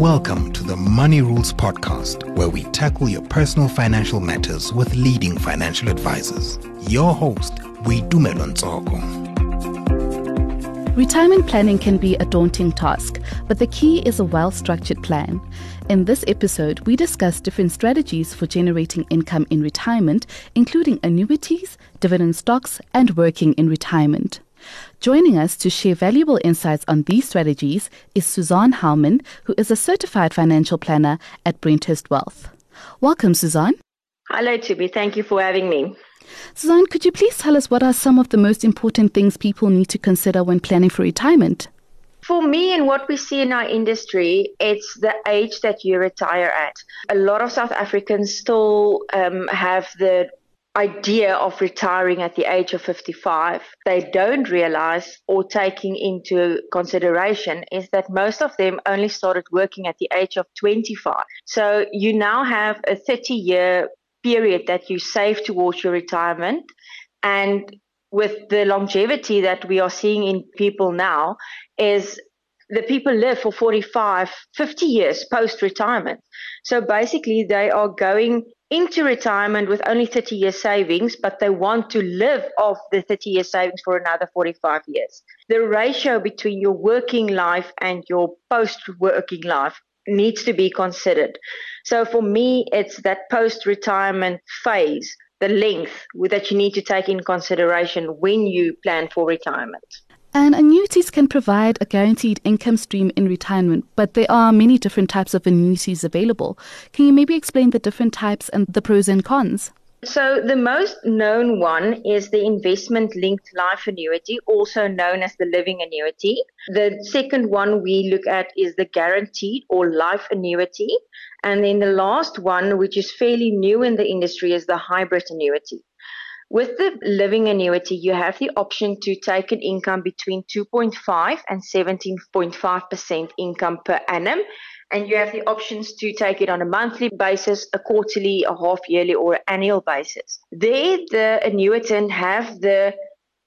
Welcome to the Money Rules Podcast, where we tackle your personal financial matters with leading financial advisors. Your host, Boitumelo Ntsoko. Retirement planning can be a daunting task, but the key is a well structured plan. In this episode, we discuss different strategies for generating income in retirement, including annuities, dividend stocks, and working in retirement. Joining us to share valuable insights on these strategies is Suzean Hauman, who is a certified financial planner at Brenthurst Wealth. Welcome, Suzean. Hello, Tubi. Thank you for having me. Suzean, could you please tell us what are some of the most important things people need to consider when planning for retirement? For me and what we see in our industry, it's the age that you retire at. A lot of South Africans still um, have the idea of retiring at the age of 55 they don't realize or taking into consideration is that most of them only started working at the age of 25 so you now have a 30 year period that you save towards your retirement. And with the longevity that we are seeing in people now is the people live for 45 50 years post retirement so basically they are going into retirement with only 30 years savings, but they want to live off the 30 years savings for another 45 years. The ratio between your working life and your post working life needs to be considered. So for me, it's that post retirement phase, the length that you need to take in consideration when you plan for retirement. And annuities can provide a guaranteed income stream in retirement, but there are many different types of annuities available. Can you maybe explain the different types and the pros and cons? So, the most known one is the investment linked life annuity, also known as the living annuity. The second one we look at is the guaranteed or life annuity. And then the last one, which is fairly new in the industry, is the hybrid annuity. With the living annuity, you have the option to take an income between 2.5 and 17.5% income per annum. And you have the options to take it on a monthly basis, a quarterly, a half yearly, or annual basis. There, the annuitant have the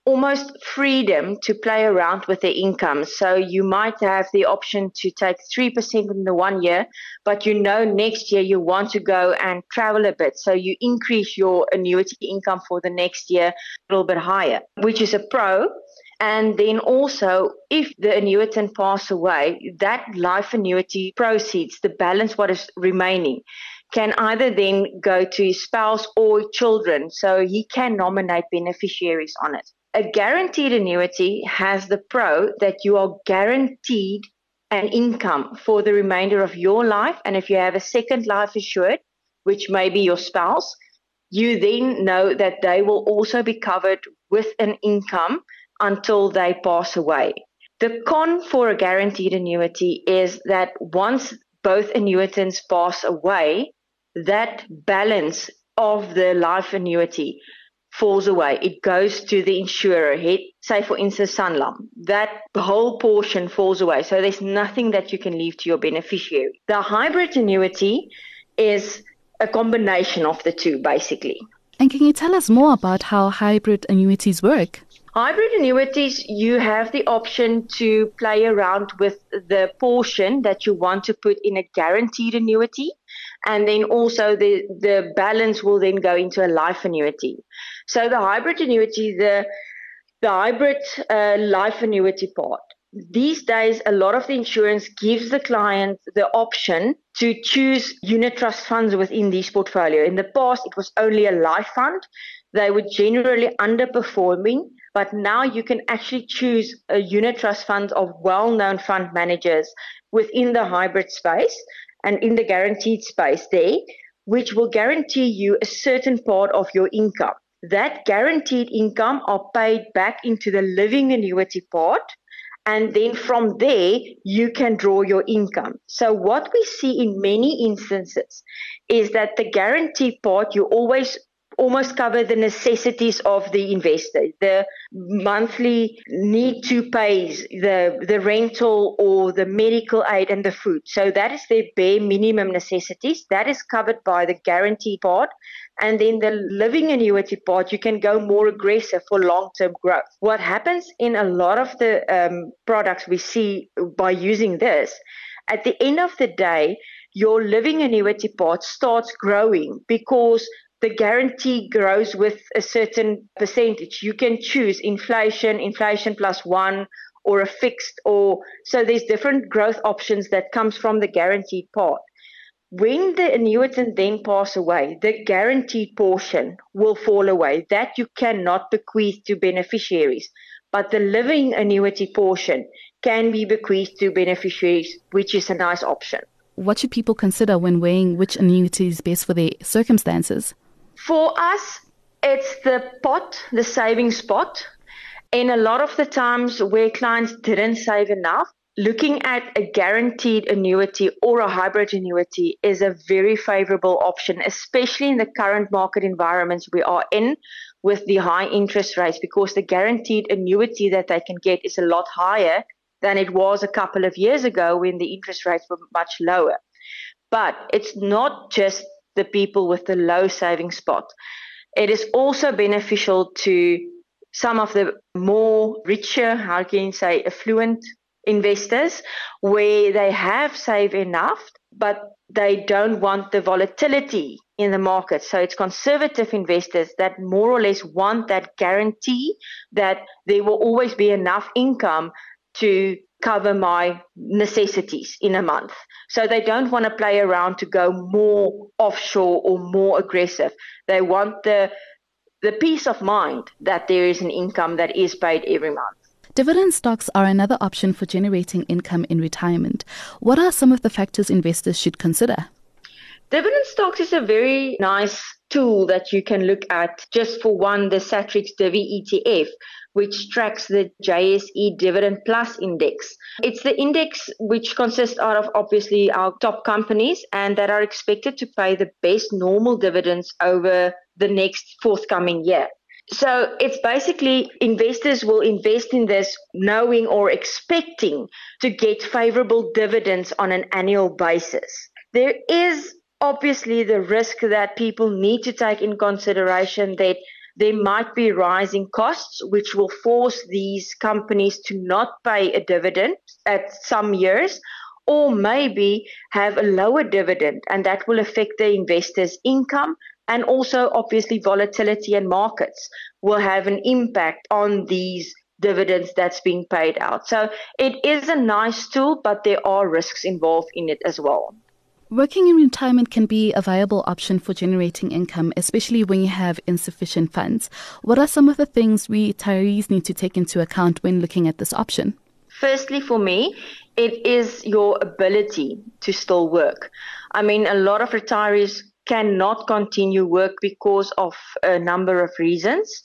almost freedom to play around with their income. So you might have the option to take 3% in the one year, but you know next year you want to go and travel a bit. So you increase your annuity income for the next year a little bit higher, which is a pro. And then also, if the annuitant pass away, that life annuity proceeds, the balance what is remaining, can either then go to spouse or children. So he can nominate beneficiaries on it. A guaranteed annuity has the pro that you are guaranteed an income for the remainder of your life. And if you have a second life assured, which may be your spouse, you then know that they will also be covered with an income until they pass away. The con for a guaranteed annuity is that once both annuitants pass away, that balance of the life annuity falls away. It goes to the insurer. Say, for instance, Sanlam. That whole portion falls away. So there's nothing that you can leave to your beneficiary. The hybrid annuity is a combination of the two, basically. And can you tell us more about how hybrid annuities work? Hybrid annuities, you have the option to play around with the portion that you want to put in a guaranteed annuity. And then also the, the balance will then go into a life annuity. So the hybrid annuity, the the hybrid uh, life annuity part. These days, a lot of the insurance gives the client the option to choose unit trust funds within these portfolio. In the past, it was only a life fund. They were generally underperforming, but now you can actually choose a unit trust fund of well-known fund managers within the hybrid space and in the guaranteed space there, which will guarantee you a certain part of your income that guaranteed income are paid back into the living annuity part. And then from there, you can draw your income. So what we see in many instances is that the guarantee part, you always almost cover the necessities of the investor, the monthly need to pay, the, the rental or the medical aid and the food. So that is their bare minimum necessities. That is covered by the guarantee part. And then the living annuity part, you can go more aggressive for long term growth. What happens in a lot of the um, products we see by using this at the end of the day, your living annuity part starts growing because the guarantee grows with a certain percentage. You can choose inflation, inflation plus one, or a fixed, or so there's different growth options that comes from the guaranteed part. When the annuitant then pass away, the guaranteed portion will fall away. That you cannot bequeath to beneficiaries. But the living annuity portion can be bequeathed to beneficiaries, which is a nice option. What should people consider when weighing which annuity is best for their circumstances? For us, it's the pot, the savings pot. And a lot of the times where clients didn't save enough, looking at a guaranteed annuity or a hybrid annuity is a very favorable option, especially in the current market environments we are in with the high interest rates, because the guaranteed annuity that they can get is a lot higher than it was a couple of years ago when the interest rates were much lower. But it's not just the people with the low saving spot. It is also beneficial to some of the more richer, how can you say, affluent investors where they have saved enough, but they don't want the volatility in the market. So it's conservative investors that more or less want that guarantee that there will always be enough income to cover my necessities in a month. So they don't want to play around to go more offshore or more aggressive. They want the the peace of mind that there is an income that is paid every month. Dividend stocks are another option for generating income in retirement. What are some of the factors investors should consider? Dividend stocks is a very nice tool that you can look at just for one, the Satrix Divi ETF, which tracks the JSE Dividend Plus Index. It's the index which consists out of obviously our top companies and that are expected to pay the best normal dividends over the next forthcoming year. So it's basically investors will invest in this knowing or expecting to get favorable dividends on an annual basis. There is obviously the risk that people need to take in consideration that there might be rising costs, which will force these companies to not pay a dividend at some years, or maybe have a lower dividend, and that will affect the investors' income. And also, obviously, volatility in markets will have an impact on these dividends that's being paid out. So it is a nice tool, but there are risks involved in it as well. Working in retirement can be a viable option for generating income, especially when you have insufficient funds. What are some of the things retirees need to take into account when looking at this option? Firstly, for me, it is your ability to still work. I mean, a lot of retirees cannot continue work because of a number of reasons.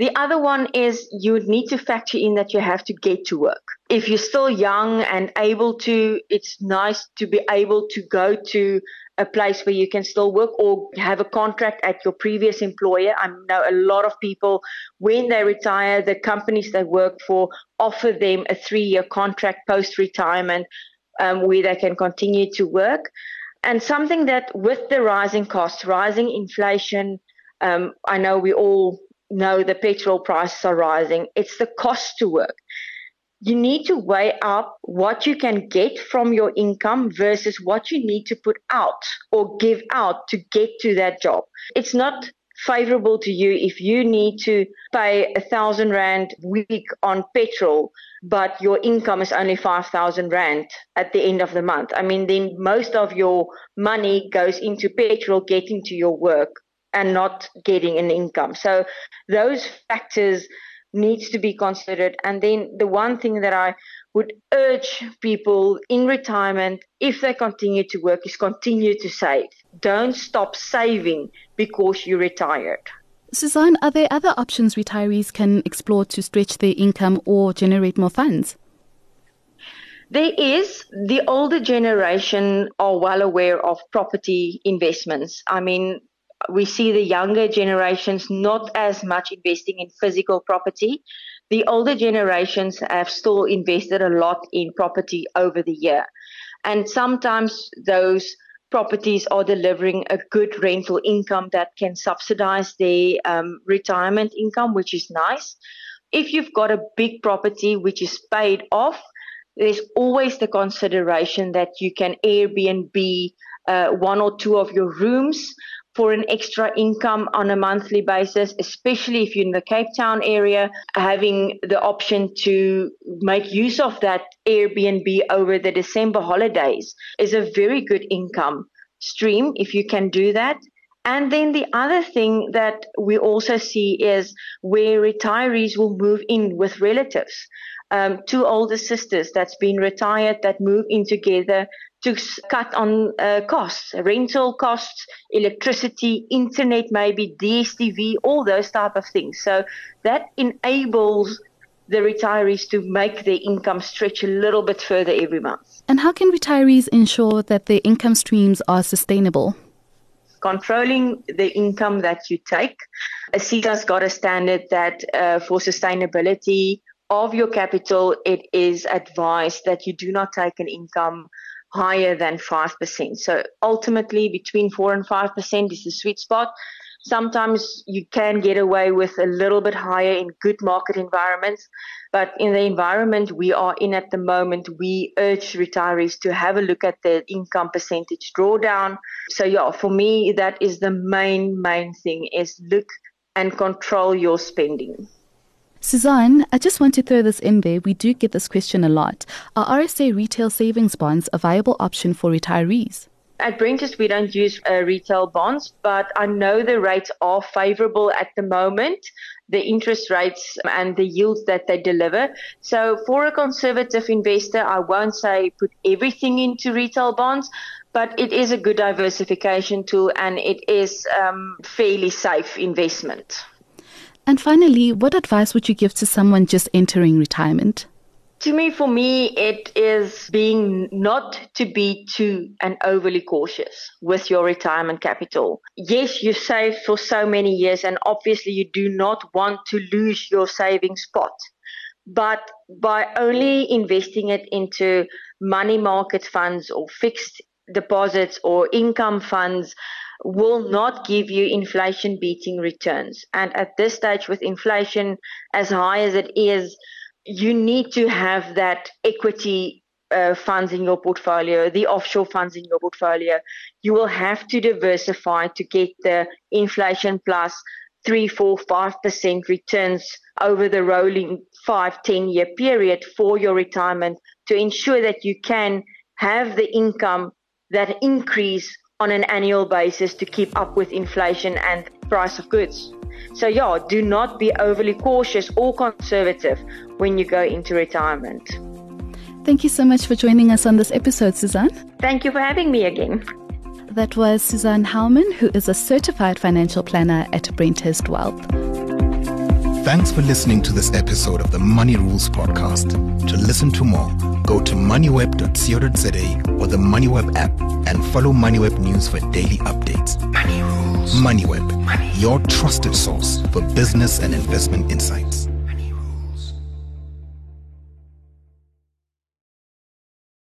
The other one is you need to factor in that you have to get to work. If you're still young and able to, it's nice to be able to go to a place where you can still work or have a contract at your previous employer. I know a lot of people, when they retire, the companies they work for offer them a three year contract post retirement um, where they can continue to work. And something that with the rising costs, rising inflation, um, I know we all know the petrol prices are rising. It's the cost to work. You need to weigh up what you can get from your income versus what you need to put out or give out to get to that job. It's not favorable to you if you need to pay a thousand rand week on petrol, but your income is only five thousand rand at the end of the month. I mean, then most of your money goes into petrol getting to your work and not getting an income. So those factors needs to be considered. And then the one thing that I would urge people in retirement, if they continue to work, is continue to save. Don't stop saving because you're retired. Suzean, are there other options retirees can explore to stretch their income or generate more funds? There is. The older generation are well aware of property investments. I mean, we see the younger generations not as much investing in physical property. The older generations have still invested a lot in property over the year. And sometimes those properties are delivering a good rental income that can subsidize their um, retirement income, which is nice. If you've got a big property which is paid off, there's always the consideration that you can Airbnb uh, one or two of your rooms for an extra income on a monthly basis, especially if you're in the Cape Town area, having the option to make use of that Airbnb over the December holidays is a very good income stream if you can do that. And then the other thing that we also see is where retirees will move in with relatives. Um, two older sisters that's been retired that move in together to cut on uh, costs, rental costs, electricity, internet, maybe DSTV, all those type of things. So that enables the retirees to make their income stretch a little bit further every month. And how can retirees ensure that their income streams are sustainable? controlling the income that you take. ASISA's got a standard that uh, for sustainability of your capital, it is advised that you do not take an income higher than 5%. So ultimately, between 4 and 5% is the sweet spot. Sometimes you can get away with a little bit higher in good market environments, but in the environment we are in at the moment, we urge retirees to have a look at the income percentage drawdown. So yeah, for me, that is the main, main thing is look and control your spending. Suzean, I just want to throw this in there. We do get this question a lot. Are RSA retail savings bonds a viable option for retirees? At Brenthurst, we don't use uh, retail bonds, but I know the rates are favorable at the moment, the interest rates and the yields that they deliver. So, for a conservative investor, I won't say put everything into retail bonds, but it is a good diversification tool and it is um, fairly safe investment. And finally, what advice would you give to someone just entering retirement? To me, for me, it is being not to be too and overly cautious with your retirement capital. Yes, you saved for so many years, and obviously, you do not want to lose your savings pot. But by only investing it into money market funds or fixed deposits or income funds, will not give you inflation beating returns. And at this stage, with inflation as high as it is, you need to have that equity uh, funds in your portfolio, the offshore funds in your portfolio. You will have to diversify to get the inflation plus three, four, five percent returns over the rolling five, ten year period for your retirement to ensure that you can have the income that increase on an annual basis to keep up with inflation and price of goods. So yeah, do not be overly cautious or conservative when you go into retirement. Thank you so much for joining us on this episode, Suzean. Thank you for having me again. That was Suzean Hauman, who is a certified financial planner at Brenthurst Wealth. Thanks for listening to this episode of the Money Rules Podcast. To listen to more, go to moneyweb.co.za or the MoneyWeb app and follow MoneyWeb News for daily updates. Money Rules. MoneyWeb, Money. your trusted source for business and investment insights.